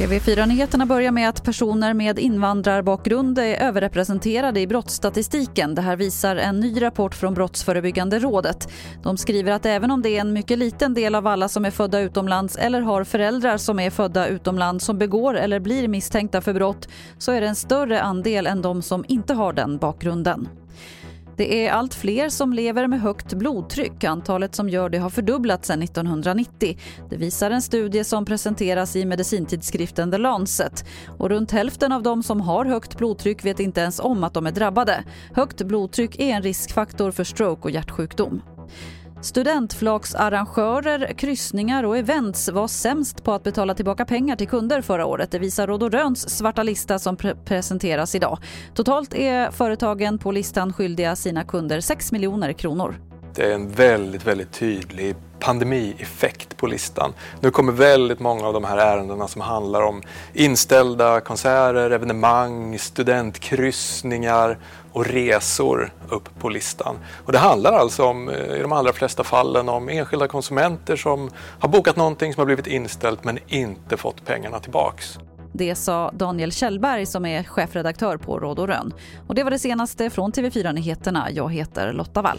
TV4-nyheterna börjar med att personer med invandrarbakgrund är överrepresenterade i brottsstatistiken. Det här visar en ny rapport från Brottsförebyggande rådet. De skriver att även om det är en mycket liten del av alla som är födda utomlands eller har föräldrar som är födda utomlands som begår eller blir misstänkta för brott så är det en större andel än de som inte har den bakgrunden. Det är allt fler som lever med högt blodtryck. Antalet som gör det har fördubblats sedan 1990. Det visar en studie som presenteras i medicintidskriften The Lancet. Och runt hälften av de som har högt blodtryck vet inte ens om att de är drabbade. Högt blodtryck är en riskfaktor för stroke och hjärtsjukdom. Studentflaksarrangörer, kryssningar och events var sämst på att betala tillbaka pengar till kunder förra året. Det visar Råd och Röns svarta lista som pre presenteras idag. Totalt är företagen på listan skyldiga sina kunder 6 miljoner kronor. Det är en väldigt, väldigt tydlig pandemieffekt på listan. Nu kommer väldigt många av de här ärendena som handlar om inställda konserter, evenemang, studentkryssningar och resor upp på listan. Och det handlar alltså om, eh, i de allra flesta fallen om enskilda konsumenter som har bokat någonting som har blivit inställt men inte fått pengarna tillbaks. Det sa Daniel Kjellberg som är chefredaktör på Råd och Rön. Och det var det senaste från TV4 Nyheterna. Jag heter Lotta Wall.